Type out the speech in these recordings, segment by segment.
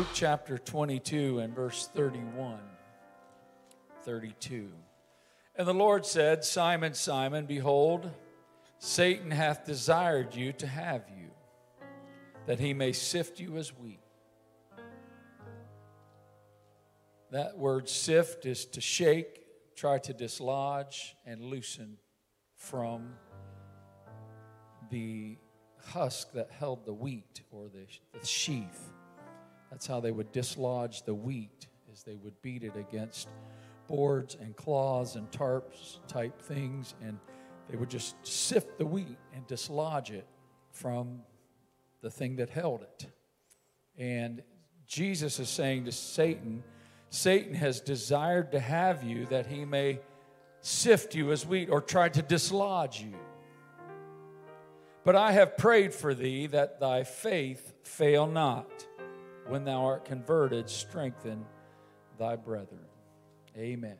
Luke chapter 22 and verse 31. 32. And the Lord said, Simon, Simon, behold, Satan hath desired you to have you, that he may sift you as wheat. That word sift is to shake, try to dislodge, and loosen from the husk that held the wheat or the, the sheath. That's how they would dislodge the wheat, is they would beat it against boards and cloths and tarps type things, and they would just sift the wheat and dislodge it from the thing that held it. And Jesus is saying to Satan, Satan has desired to have you that he may sift you as wheat or try to dislodge you. But I have prayed for thee that thy faith fail not. When thou art converted, strengthen thy brethren. Amen.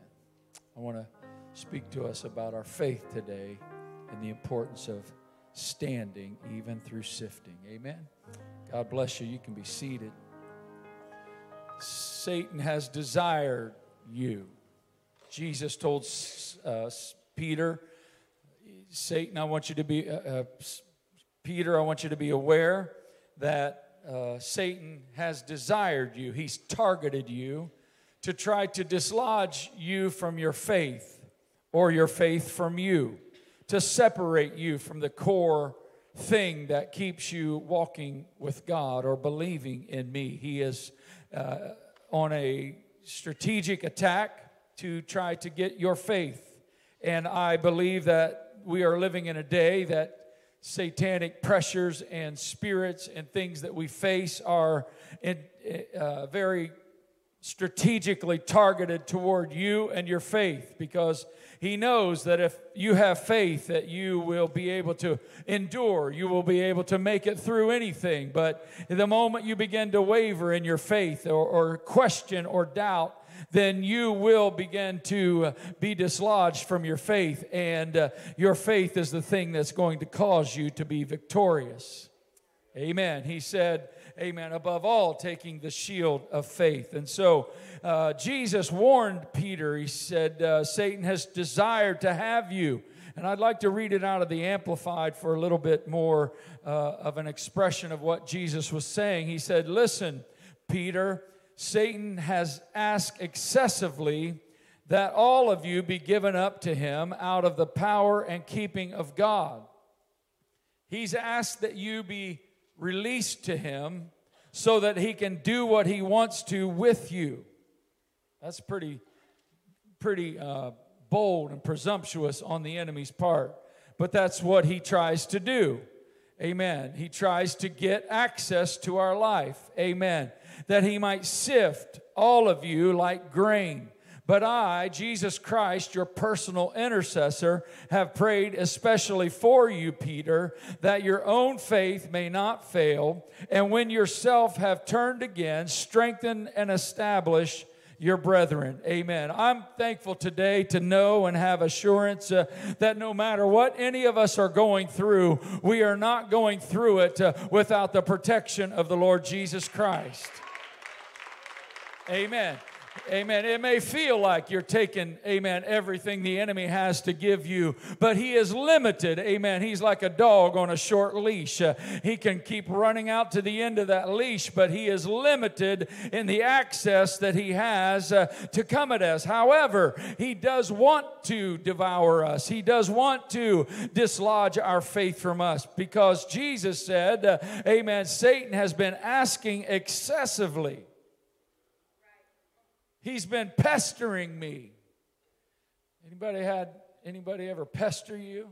I want to speak to us about our faith today and the importance of standing even through sifting. Amen. God bless you. You can be seated. Satan has desired you. Jesus told uh, Peter, Satan, I want you to be, uh, uh, Peter, I want you to be aware that uh, Satan has desired you, he's targeted you to try to dislodge you from your faith or your faith from you, to separate you from the core thing that keeps you walking with God or believing in me. He is uh, on a strategic attack to try to get your faith. And I believe that we are living in a day that satanic pressures and spirits and things that we face are in, uh, very strategically targeted toward you and your faith because he knows that if you have faith that you will be able to endure you will be able to make it through anything. But the moment you begin to waver in your faith or, or question or doubt then you will begin to be dislodged from your faith, and uh, your faith is the thing that's going to cause you to be victorious. Amen. He said, Amen. Above all, taking the shield of faith. And so uh, Jesus warned Peter, he said, uh, Satan has desired to have you. And I'd like to read it out of the Amplified for a little bit more uh, of an expression of what Jesus was saying. He said, Listen, Peter, Satan has asked excessively that all of you be given up to him out of the power and keeping of God. He's asked that you be released to him so that he can do what he wants to with you. That's pretty, pretty uh, bold and presumptuous on the enemy's part, but that's what he tries to do. Amen. He tries to get access to our life. Amen that he might sift all of you like grain. But I, Jesus Christ, your personal intercessor, have prayed especially for you, Peter, that your own faith may not fail, and when yourself have turned again, strengthen and establish your brethren. Amen. I'm thankful today to know and have assurance uh, that no matter what any of us are going through, we are not going through it uh, without the protection of the Lord Jesus Christ. Amen. Amen. It may feel like you're taking, amen, everything the enemy has to give you, but he is limited. Amen. He's like a dog on a short leash. Uh, he can keep running out to the end of that leash, but he is limited in the access that he has uh, to come at us. However, he does want to devour us, he does want to dislodge our faith from us because Jesus said, uh, amen, Satan has been asking excessively He's been pestering me. Anybody had anybody ever pester you?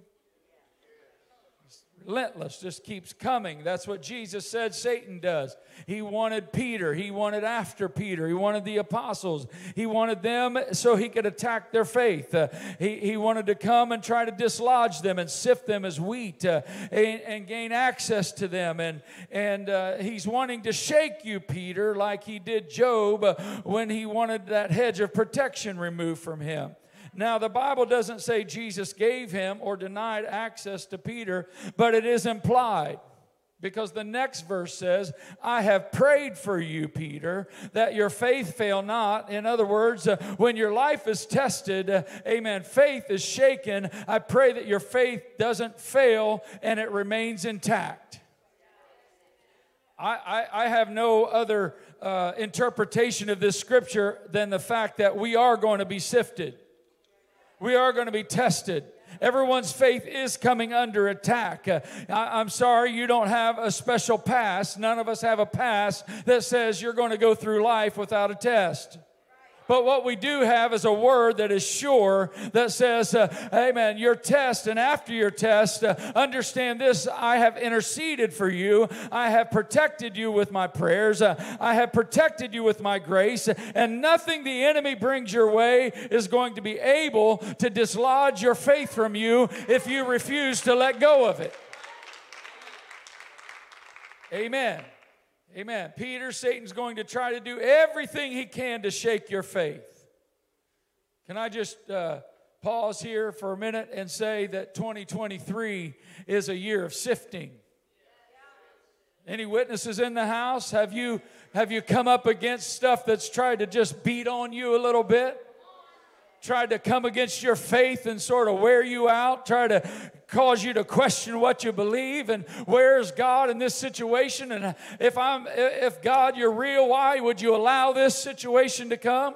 Relentless, just keeps coming. That's what Jesus said Satan does. He wanted Peter, he wanted after Peter, he wanted the apostles, he wanted them so he could attack their faith. Uh, he, he wanted to come and try to dislodge them and sift them as wheat uh, and, and, gain access to them. And, and uh, he's wanting to shake you, Peter, like he did Job uh, when he wanted that hedge of protection removed from him. Now, the Bible doesn't say Jesus gave him or denied access to Peter, but it is implied. Because the next verse says, I have prayed for you, Peter, that your faith fail not. In other words, uh, when your life is tested, uh, amen, faith is shaken. I pray that your faith doesn't fail and it remains intact. I, I, I have no other uh, interpretation of this scripture than the fact that we are going to be sifted, we are going to be tested. Everyone's faith is coming under attack. Uh, I, am sorry you don't have a special pass. None of us have a pass that says you're going to go through life without a test. But what we do have is a word that is sure that says, uh, Amen, your test, and after your test, uh, understand this I have interceded for you. I have protected you with my prayers. Uh, I have protected you with my grace. And nothing the enemy brings your way is going to be able to dislodge your faith from you if you refuse to let go of it. Amen. Amen. Peter, Satan's going to try to do everything he can to shake your faith. Can I just uh, pause here for a minute and say that 2023 is a year of sifting? Any witnesses in the house? Have you have you come up against stuff that's tried to just beat on you a little bit? Tried to come against your faith and sort of wear you out, try to cause you to question what you believe and where's God in this situation and if I'm if God you're real why would you allow this situation to come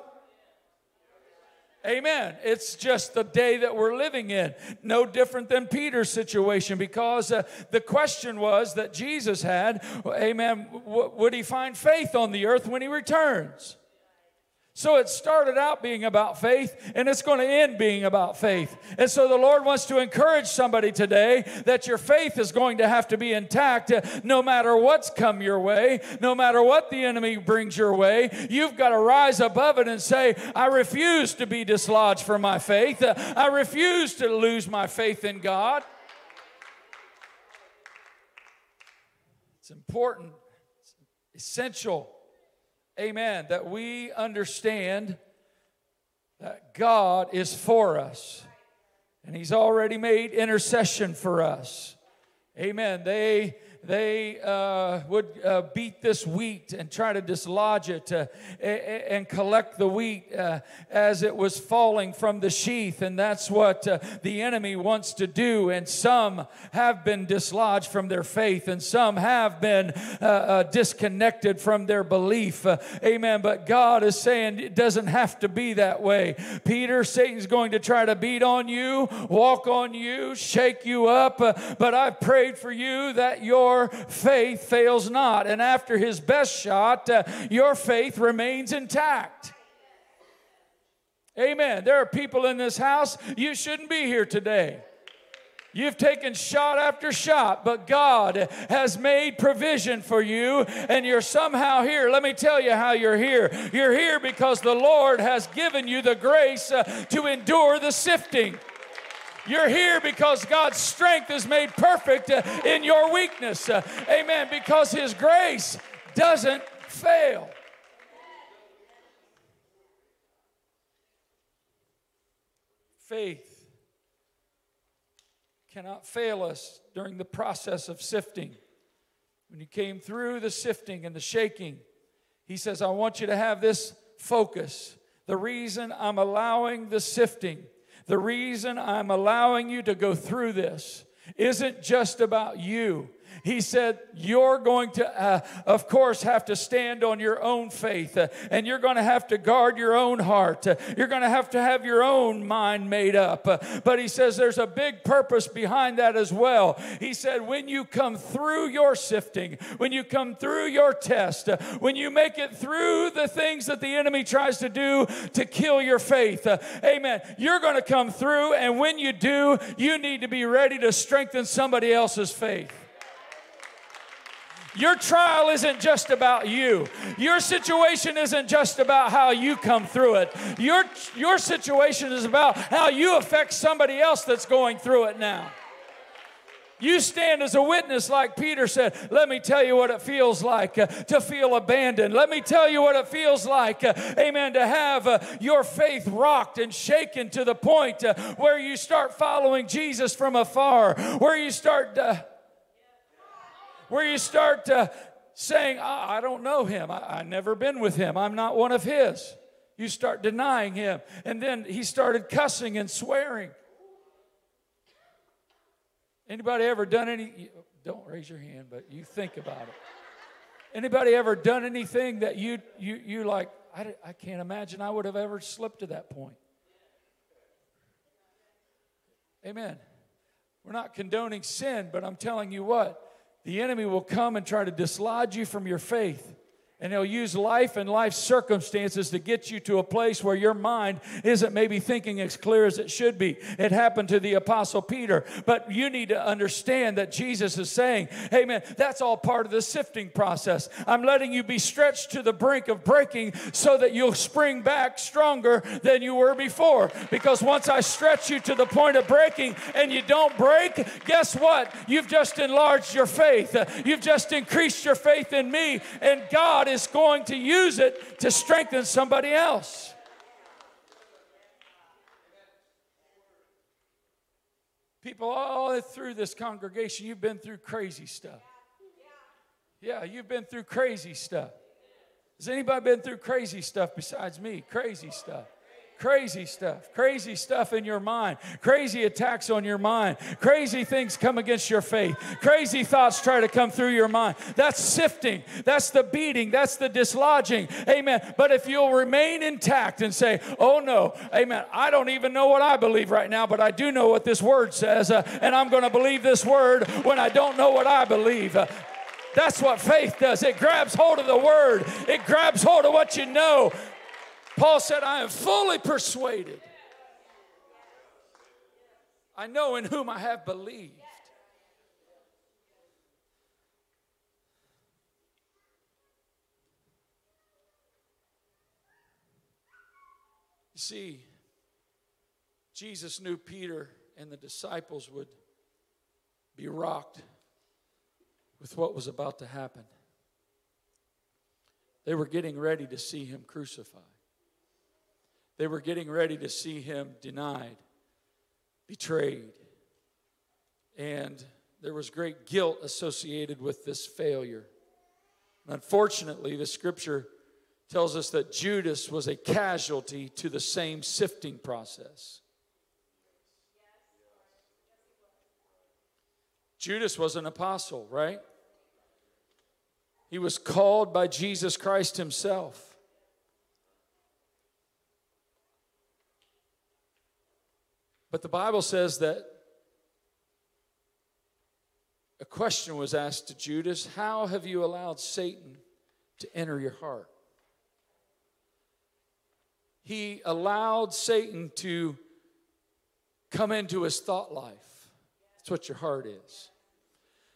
Amen. It's just the day that we're living in. No different than Peter's situation because uh, the question was that Jesus had, amen, w- would he find faith on the earth when he returns? So it started out being about faith and it's going to end being about faith. And so the Lord wants to encourage somebody today that your faith is going to have to be intact uh, no matter what's come your way, no matter what the enemy brings your way. You've got to rise above it and say, I refuse to be dislodged from my faith. Uh, I refuse to lose my faith in God. It's important, it's essential amen, that we understand that God is for us and He's already made intercession for us. Amen. They they uh, would uh, beat this wheat and try to dislodge it uh, and collect the wheat uh, as it was falling from the sheath. And that's what uh, the enemy wants to do. And some have been dislodged from their faith, and some have been uh, disconnected from their belief. amen. But God is saying it doesn't have to be that way. Peter, Satan's going to try to beat on you, walk on you, shake you up. but I've prayed for you that your your faith fails not. And after his best shot, uh, your faith remains intact. Amen. There are people in this house, you shouldn't be here today. You've taken shot after shot, but God has made provision for you, and you're somehow here. Let me tell you how you're here. You're here because the Lord has given you the grace uh, to endure the sifting. You're here because God's strength is made perfect uh, in your weakness. Uh, amen. Because His grace doesn't fail. Faith cannot fail us during the process of sifting. When you came through the sifting and the shaking, He says, I want you to have this focus. The reason I'm allowing the sifting the reason I'm allowing you to go through this isn't just about you. He said, You're going to, uh, of course, have to stand on your own faith, uh, and you're going to have to guard your own heart. Uh, you're going to have to have your own mind made up. Uh, but he says there's a big purpose behind that as well. He said, When you come through your sifting, when you come through your test, uh, when you make it through the things that the enemy tries to do to kill your faith, uh, amen, you're going to come through, and when you do, you need to be ready to strengthen somebody else's faith. Your trial isn't just about you. Your situation isn't just about how you come through it. Your, your situation is about how you affect somebody else that's going through it now. You stand as a witness, like Peter said. Let me tell you what it feels like uh, to feel abandoned. Let me tell you what it feels like, uh, amen, to have uh, your faith rocked and shaken to the point uh, where you start following Jesus from afar, where you start uh, where you start uh, saying, I, I, don't know him. I, I never been with him. I'm not one of his. You start denying him. And then he started cussing and swearing. Anybody ever done any? Don't raise your hand, but you think about it. Anybody ever done anything that you you you like? I, I can't imagine I would have ever slipped to that point. Amen. We're not condoning sin, but I'm telling you what, the enemy will come and try to dislodge you from your faith and he'll use life and life circumstances to get you to a place where your mind isn't maybe thinking as clear as it should be. It happened to the Apostle Peter. But you need to understand that Jesus is saying, hey man, that's all part of the sifting process. I'm letting you be stretched to the brink of breaking so that you'll spring back stronger than you were before. Because once I stretch you to the point of breaking and you don't break, guess what? You've just enlarged your faith. You've just increased your faith in me. And God is going to use it to strengthen somebody else. People all through this congregation, you've been through crazy stuff. Yeah, you've been through crazy stuff. Has anybody been through crazy stuff besides me? Crazy stuff. Crazy stuff, crazy stuff in your mind, crazy attacks on your mind, crazy things come against your faith, crazy thoughts try to come through your mind. That's sifting, that's the beating, that's the dislodging. Amen. But if you'll remain intact and say, Oh no, amen, I don't even know what I believe right now, but I do know what this word says, uh, and I'm going to believe this word when I don't know what I believe. Uh, that's what faith does. It grabs hold of the word, it grabs hold of what you know, Paul said, I am fully persuaded. I know in whom I have believed. You see, Jesus knew Peter and the disciples would be rocked with what was about to happen. They were getting ready to see him crucified. They were getting ready to see him denied, betrayed. And there was great guilt associated with this failure. Unfortunately, the scripture tells us that Judas was a casualty to the same sifting process. Judas was an apostle, right? He was called by Jesus Christ himself. But the Bible says that a question was asked to Judas How have you allowed Satan to enter your heart? He allowed Satan to come into his thought life. That's what your heart is.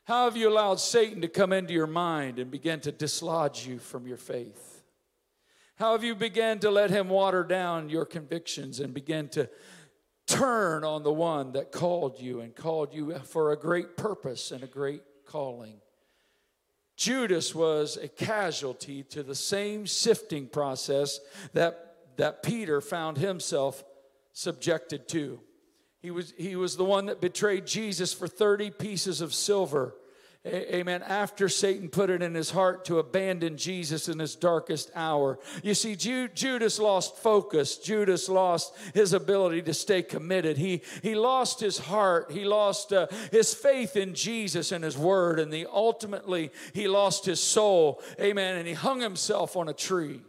How have you allowed Satan to come into your mind and begin to dislodge you from your faith? How have you began to let him water down your convictions and begin to Turn on the one that called you and called you for a great purpose and a great calling. Judas was a casualty to the same sifting process that, that Peter found himself subjected to. He was, he was the one that betrayed Jesus for 30 pieces of silver Amen. After Satan put it in his heart to abandon Jesus in his darkest hour. You see, Judas lost focus. Judas lost his ability to stay committed. He, he lost his heart. He lost uh, his faith in Jesus and his word. And the, ultimately, he lost his soul. Amen. And he hung himself on a tree.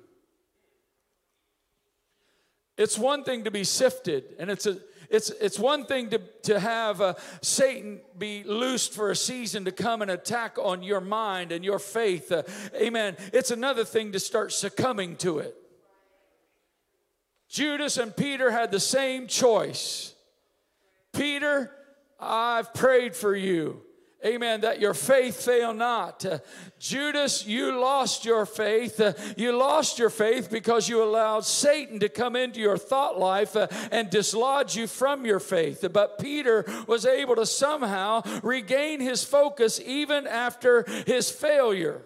It's one thing to be sifted, and it's a it's, it's one thing to, to have uh, Satan be loosed for a season to come and attack on your mind and your faith. Uh, amen. It's another thing to start succumbing to it. Judas and Peter had the same choice. Peter, I've prayed for you. Amen. That your faith fail not. Uh, Judas, you lost your faith. Uh, you lost your faith because you allowed Satan to come into your thought life uh, and dislodge you from your faith. But Peter was able to somehow regain his focus even after his failure.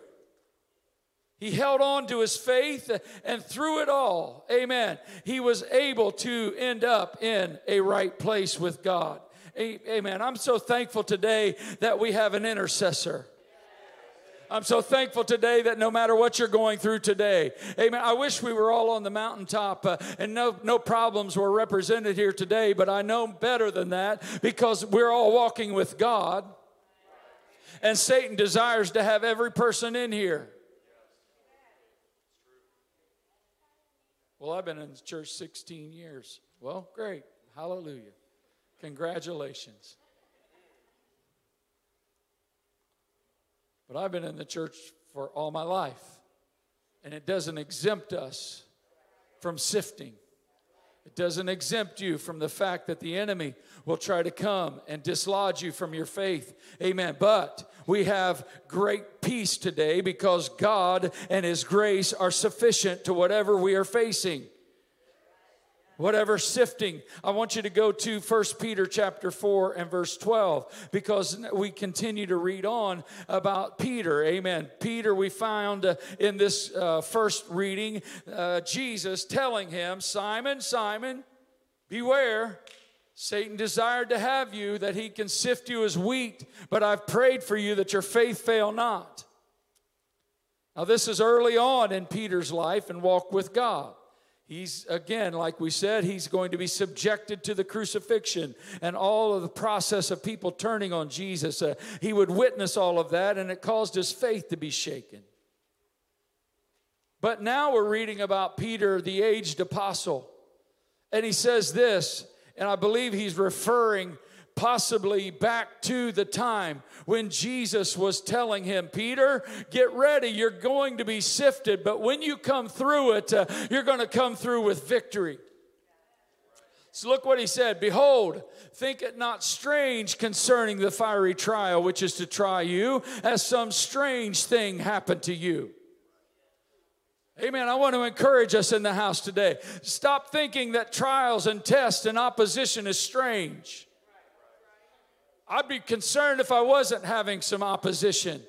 He held on to his faith, and through it all, amen, he was able to end up in a right place with God. Amen. I'm so thankful today that we have an intercessor. I'm so thankful today that no matter what you're going through today, amen. I wish we were all on the mountaintop uh, and no, no problems were represented here today, but I know better than that because we're all walking with God. And Satan desires to have every person in here. Well, I've been in church 16 years. Well, great. Hallelujah. Congratulations. But I've been in the church for all my life, and it doesn't exempt us from sifting. It doesn't exempt you from the fact that the enemy will try to come and dislodge you from your faith. Amen. But we have great peace today because God and His grace are sufficient to whatever we are facing whatever sifting i want you to go to 1 peter chapter 4 and verse 12 because we continue to read on about peter amen peter we found uh, in this uh, first reading uh, jesus telling him simon simon beware Satan desired to have you that he can sift you as wheat, but I've prayed for you that your faith fail not. Now, this is early on in Peter's life and walk with God. He's, again, like we said, he's going to be subjected to the crucifixion and all of the process of people turning on Jesus. Uh, he would witness all of that, and it caused his faith to be shaken. But now we're reading about Peter, the aged apostle. And he says this, and I believe he's referring possibly back to the time when Jesus was telling him, Peter, get ready. You're going to be sifted, but when you come through it, uh, you're going to come through with victory. So look what he said Behold, think it not strange concerning the fiery trial which is to try you, as some strange thing happened to you. Amen. I want to encourage us in the house today. Stop thinking that trials and tests and opposition is strange. I'd be concerned if I wasn't having some opposition.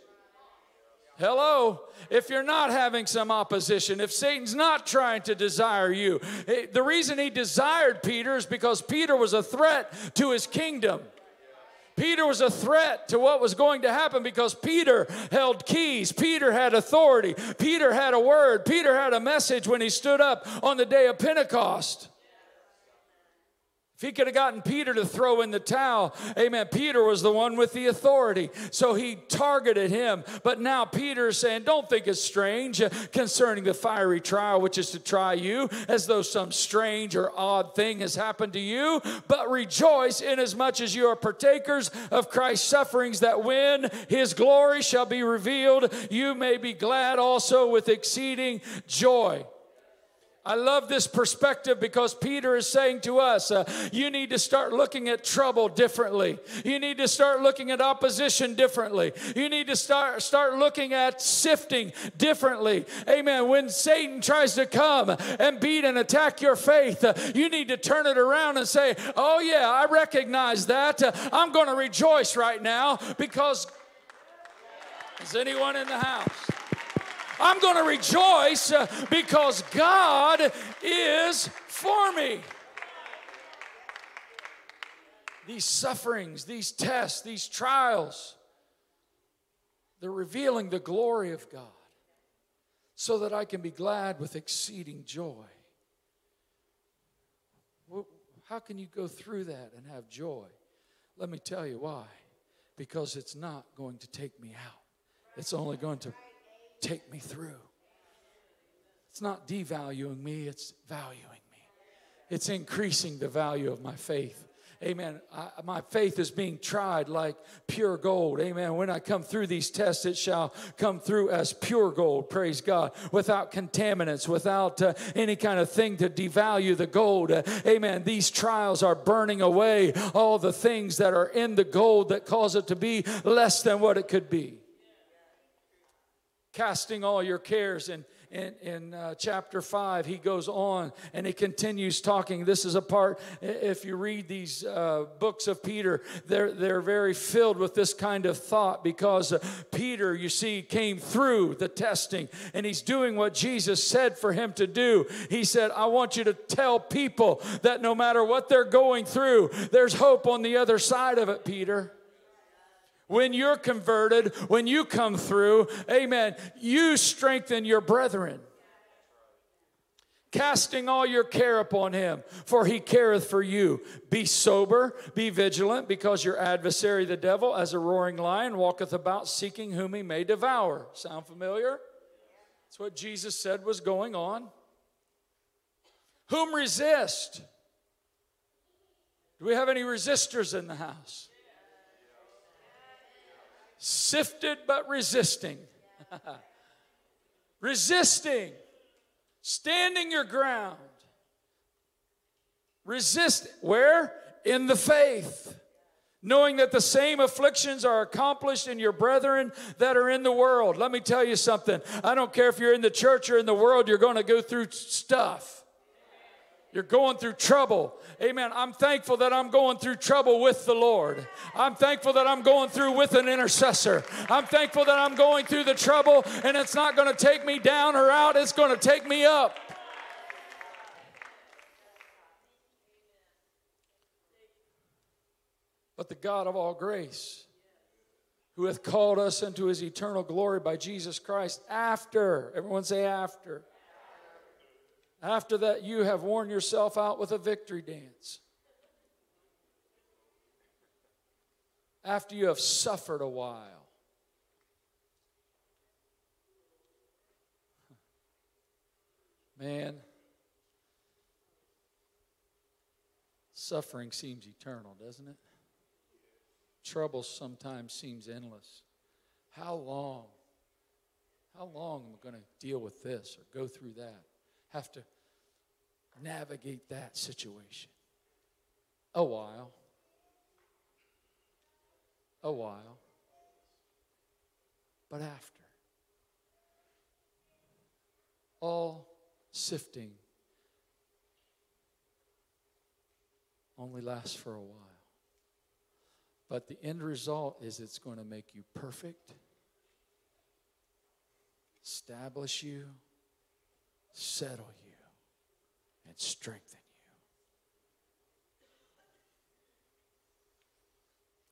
Hello? If you're not having some opposition, if Satan's not trying to desire you, eh, the reason he desired Peter is because Peter was a threat to his kingdom. Peter was a threat to what was going to happen because Peter held keys. Peter had authority. Peter had a word. Peter had a message when he stood up on the day of Pentecost. If he could have gotten Peter to throw in the towel, amen, Peter was the one with the authority. So he targeted him. But now Peter is saying, Don't think it's strange concerning the fiery trial which is to try you, as though some strange or odd thing has happened to you, but rejoice inasmuch as you are partakers of Christ's sufferings, that when his glory shall be revealed, you may be glad also with exceeding joy. I love this perspective because Peter is saying to us, uh, you need to start looking at trouble differently. You need to start looking at opposition differently. You need to start start looking at sifting differently. Amen. When Satan tries to come and beat and attack your faith, uh, you need to turn it around and say, "Oh yeah, I recognize that. Uh, I'm going to rejoice right now because is anyone in the house? I'm going to rejoice uh, because God is for me. These sufferings, these tests, these trials, they're revealing the glory of God so that I can be glad with exceeding joy. How can you go through that and have joy? Let me tell you why. Because it's not going to take me out, it's only going to take me through. It's not devaluing me, it's valuing me. It's increasing the value of my faith. Amen. I, my faith is being tried like pure gold. Amen. When I come through these tests, it shall come through as pure gold. Praise God. Without contaminants, without uh, any kind of thing to devalue the gold. Uh, amen. These trials are burning away all the things that are in the gold that cause it to be less than what it could be casting all your cares and in, in uh, chapter 5 he goes on and he continues talking. This is a part if you read these uh, books of peter they're, they're very filled with this kind of thought because uh, peter you see came through the testing and he's doing what jesus said for him to do. He said i want you to tell people that no matter what they're going through there's hope on the other side of it peter when you're converted, when you come through, amen, you strengthen your brethren. Casting all your care upon him, for he careth for you. Be sober, be vigilant, because your adversary, the devil, as a roaring lion, walketh about seeking whom he may devour. Sound familiar? That's what Jesus said was going on. Whom resist? Do we have any resistors in the house? Sifted but resisting. resisting. Standing your ground. Resist. Where? In the faith. Knowing that the same afflictions are accomplished in your brethren that are in the world. Let me tell you something. I don't care if you're in the church or in the world, you're going to go through stuff. You're going through trouble. Amen. I'm thankful that I'm going through trouble with the Lord. I'm thankful that I'm going through with an intercessor. I'm thankful that I'm going through the trouble and it's not going to take me down or out, it's going to take me up. But the God of all grace, who hath called us into his eternal glory by Jesus Christ after, everyone say after after that, you have worn yourself out with a victory dance. After you have suffered a while. Man, suffering seems eternal, doesn't it? Trouble sometimes seems endless. How long? How long am I going to deal with this or go through that? Have to navigate that situation? A while. A while. But after. All sifting only lasts for a while. But the end result is it's going to make you perfect, establish you, settle you, and strengthen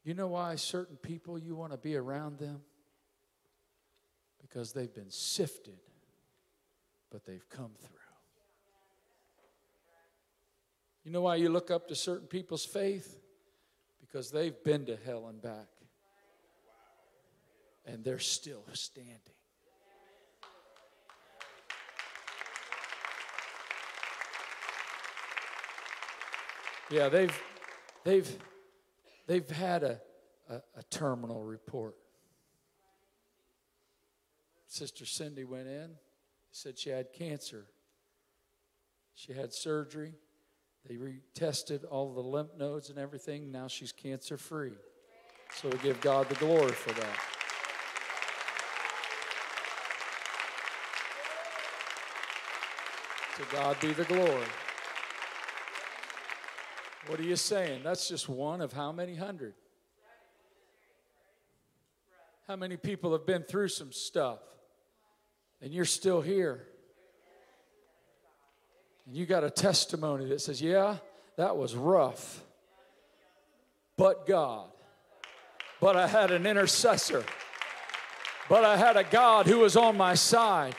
you. You know why certain people you want to be around them? Because they've been sifted, but they've come through. You know why you look up to certain people's faith? Because they've been to hell and back. And they're still standing. Yeah, they've they've they've had a, a, a terminal report. Sister Cindy went in, said she had cancer. She had surgery. They retested all the lymph nodes and everything. Now she's cancer free. So we give God the glory for that. To God be the glory. What are you saying? That's just one of how many hundred? How many people have been through some stuff and you're still here? And you got a testimony that says, Yeah, that was rough, but God. But I had an intercessor. But I had a God who was on my side.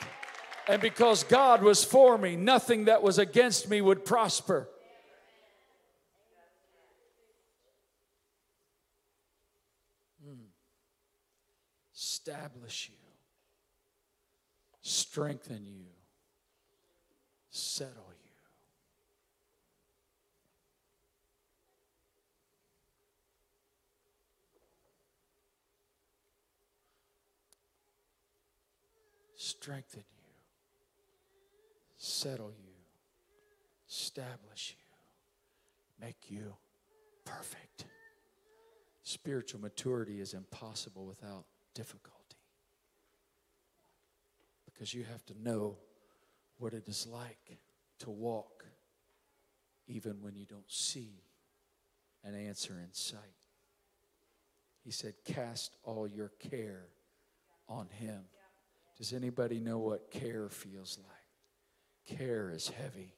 And because God was for me, nothing that was against me would prosper. Establish you, strengthen you, settle you. Strengthen you, settle you, establish you, make you perfect. Spiritual maturity is impossible without difficulty. Because you have to know what it is like to walk even when you don't see an answer in sight. He said, Cast all your care on Him. Does anybody know what care feels like? Care is heavy.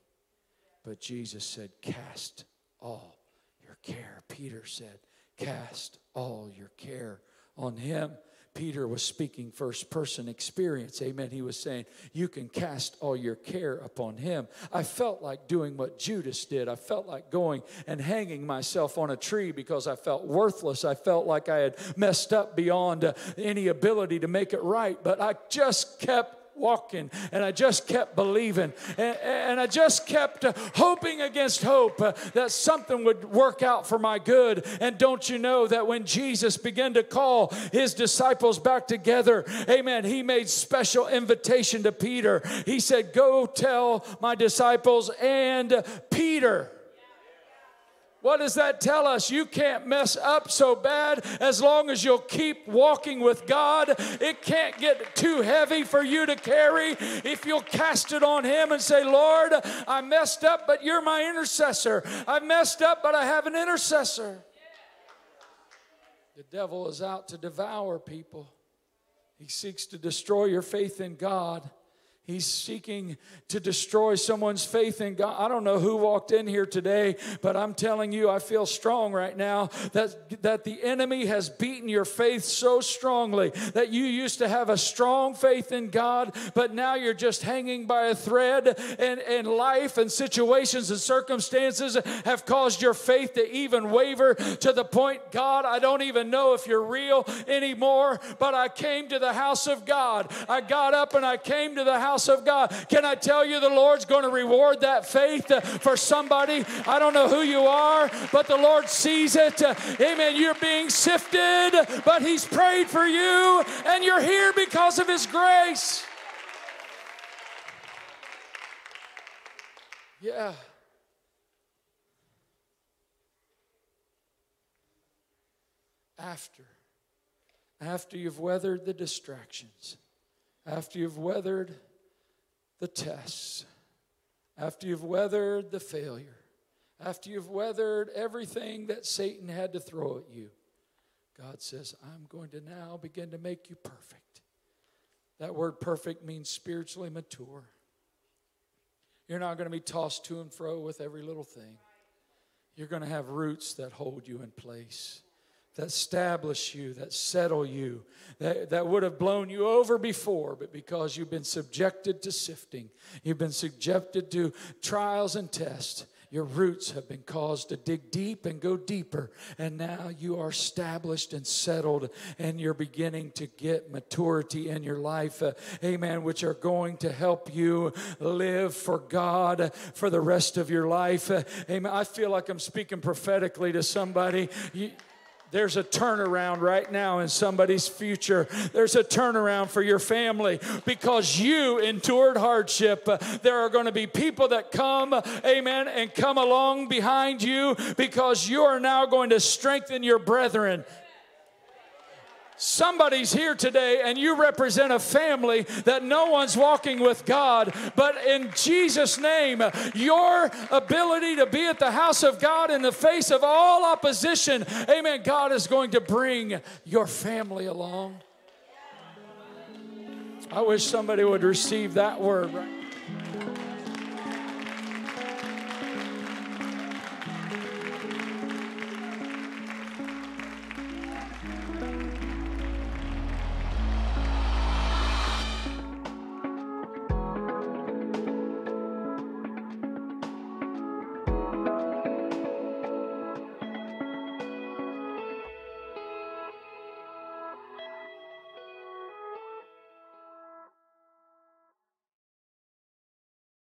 But Jesus said, Cast all your care. Peter said, Cast all your care on him. Peter was speaking first person experience. Amen. He was saying, You can cast all your care upon him. I felt like doing what Judas did. I felt like going and hanging myself on a tree because I felt worthless. I felt like I had messed up beyond uh, any ability to make it right. But I just kept walking and I just kept believing and, and I just kept uh, hoping against hope uh, that something would work out for my good. And don't you know that when Jesus began to call his disciples back together, amen, he made special invitation to Peter. He said, Go tell my disciples and Peter. What does that tell us? You can't mess up so bad as long as you'll keep walking with God. It can't get too heavy for you to carry if you'll cast it on Him and say, Lord, I messed up, but you're my intercessor. I messed up, but I have an intercessor. The devil is out to devour people, he seeks to destroy your faith in God. He's seeking to destroy someone's faith in God. I don't know who walked in here today, but I'm telling you, I feel strong right now that, that the enemy has beaten your faith so strongly that you used to have a strong faith in God, but now you're just hanging by a thread, and, and life and situations and circumstances have caused your faith to even waver to the point, God, I don't even know if you're real anymore, but I came to the house of God. I got up and I came to the house house of God. Can I tell you the Lord's going to reward that faith uh, for somebody? I don't know who you are, but the Lord sees it. Uh, amen. You're being sifted, but He's prayed for you, and you're here because of His grace. Yeah. After, after you've weathered the distractions, after you've weathered the tests, after you've weathered the failure, after you've weathered everything that Satan had to throw at you, God says, I'm going to now begin to make you perfect. That word perfect means spiritually mature. You're not going to be tossed to and fro with every little thing. You're going to have roots that hold you in place that establish you, that settle you, that, that would have blown you over before, but because you've been subjected to sifting, you've been subjected to trials and tests. Your roots have been caused to dig deep and go deeper. And now you are established and settled, and you're beginning to get maturity in your life. Uh, amen. Which are going to help you live for God for the rest of your life. Uh, amen. I feel like I'm speaking prophetically to somebody. You, there's a turnaround right now in somebody's future. There's a turnaround for your family because you endured hardship. There are going to be people that come, amen, and come along behind you because you are now going to strengthen your brethren. Somebody's here today and you represent a family that no one's walking with God, but in Jesus' name, your ability to be at the house of God in the face of all opposition, amen, God is going to bring your family along. I wish somebody would receive that word right